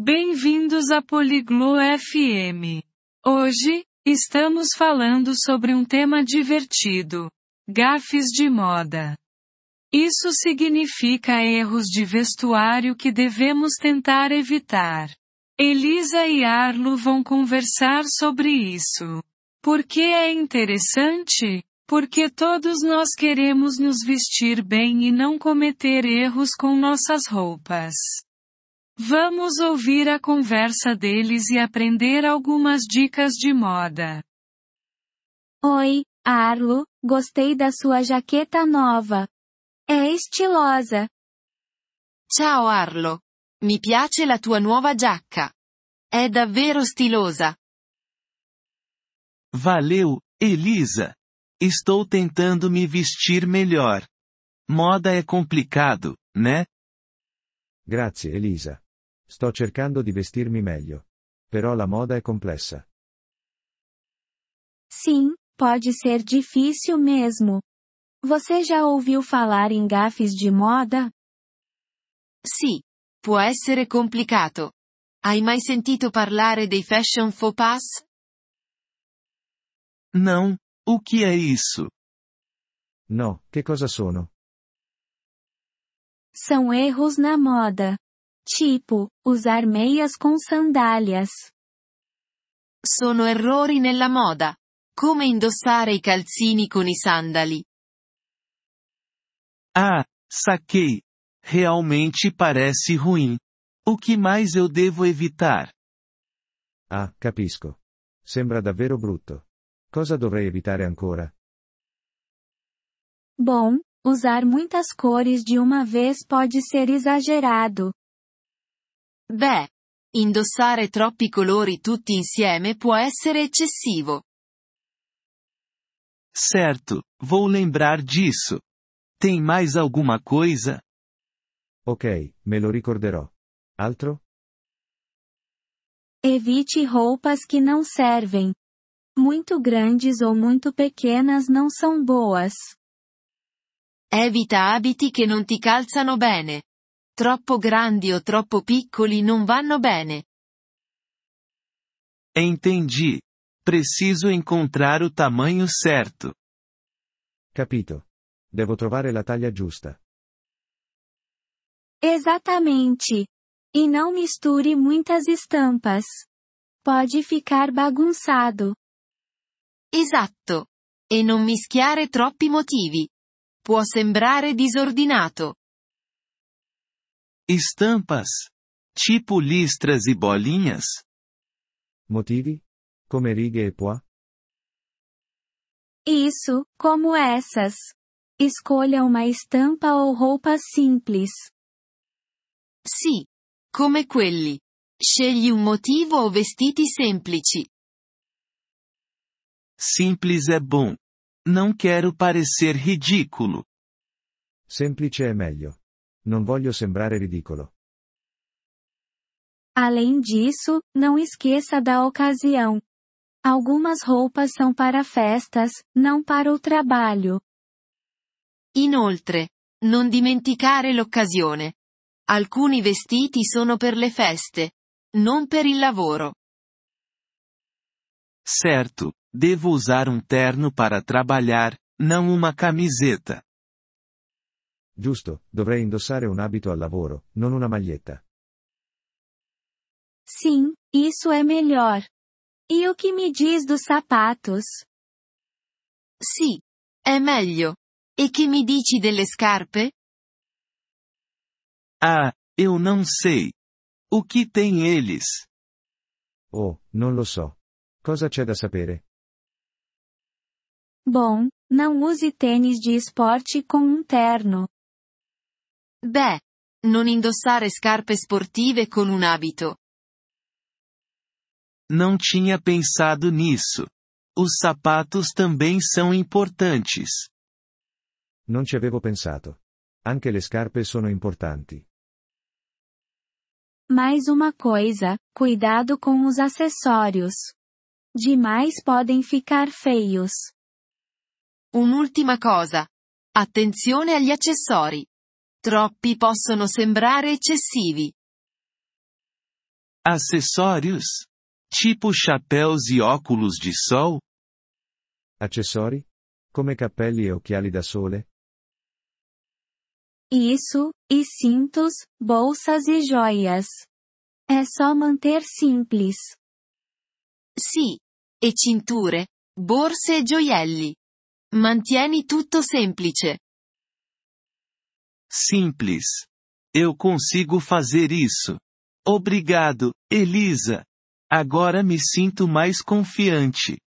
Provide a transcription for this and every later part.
Bem-vindos a Poliglo FM. Hoje, estamos falando sobre um tema divertido: gafes de moda. Isso significa erros de vestuário que devemos tentar evitar. Elisa e Arlo vão conversar sobre isso. Por que é interessante? Porque todos nós queremos nos vestir bem e não cometer erros com nossas roupas. Vamos ouvir a conversa deles e aprender algumas dicas de moda. Oi, Arlo, gostei da sua jaqueta nova. É estilosa. Ciao Arlo. Mi piace la tua nuova giacca. È davvero stilosa. Valeu, Elisa. Estou tentando me vestir melhor. Moda é complicado, né? Grazie Elisa. Sto cercando di vestirmi meglio. Però la moda è complessa. Sim, pode ser difícil mesmo. Você já ouviu falar em gafes de moda? Sì. Può essere complicato. Hai mai sentito parlare dei fashion faux pas? Não, o que é isso? No, che cosa sono? São erros na moda. Tipo, usar meias com sandálias. Sono errori nella moda. Come indossare i calzini con i sandali. Ah, saquei. Realmente parece ruim. O que mais eu devo evitar? Ah, capisco. Sembra davvero brutto. Cosa dovrei evitare ancora? Bom, usar muitas cores de uma vez pode ser exagerado. Beh, indossare troppi colori tutti insieme può essere eccessivo. Certo, vou lembrar disso. Tem mais alguma coisa? Ok, me lo ricorderò. Altro? Evite roupas que não servem. Muito grandes ou muito pequenas não são boas. Evita abiti che non ti calzano bene. Troppo grandi o troppo piccoli non vanno bene. Entendi. Preciso encontrar o tamanho certo. Capito. Devo trovare la taglia giusta. Exatamente. E não misture muitas estampas. Pode ficar bagunçado. Esatto. E non mischiare troppi motivi. Può sembrare disordinato. Estampas. Tipo listras e bolinhas? Motivi? Come righe e pois? Isso, como essas. Escolha uma estampa ou roupa simples. Sì. Come quelli. Scegli un motivo o vestiti semplici. Simples é bom. Não quero parecer ridículo. Semplice è meglio. Non voglio sembrare ridicolo. Além disso, não esqueça da ocasião. Algumas roupas são para festas, não para o trabalho. Inoltre, non dimenticare l'occasione. Alcuni vestiti sono per le feste, non per il lavoro. Certo, devo usar um terno para trabalhar, não uma camiseta. Giusto, dovrei indossare un abito al lavoro, non una maglietta. Sim, isso é melhor. E o que me diz dos sapatos? Sì. È meglio. E che mi dici delle scarpe? Ah, eu não sei. O que tem eles? Oh, non lo so. Cosa c'è da sapere? Bom, não use tênis de esporte com um terno. Beh, non indossare scarpe sportive con un abito. Não tinha pensado nisso. Os sapatos também são importantes. Non ci avevo pensato. Anche le scarpe sono importanti. Mais uma coisa, cuidado com os acessórios. Demais podem ficar feios. Un'ultima cosa. Attenzione agli accessori. Troppi possono sembrare eccessivi. Acessórios? Tipo chapéus e óculos de sol? Accessori? Come cappelli e occhiali da sole? Isso, e cintos, bolsas e joias. É só manter simples. Sì. E cinture, borse e gioielli. Mantieni tutto semplice. Simples. Eu consigo fazer isso. Obrigado, Elisa. Agora me sinto mais confiante.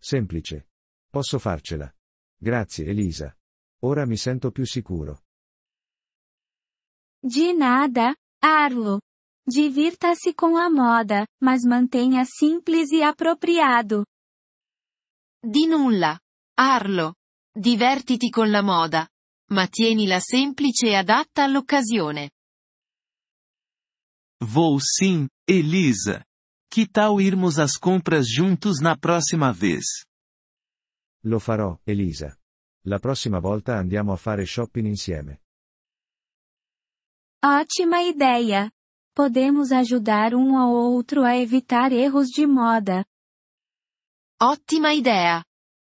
Semplice. Posso farcela. Grazie, Elisa. Ora mi sento più sicuro. De nada, Arlo. Divirta-se com a moda, mas mantenha simples e apropriado. Di nulla. Arlo. Divertiti con la moda. Ma tienila semplice e adatta all'occasione. Vou sim, Elisa. Que tal irmos às compras juntos na próxima vez? Lo farò, Elisa. La prossima volta andiamo a fare shopping insieme. Ótima ideia! Podemos ajudar um ao outro a evitar erros de moda. Ottima idea!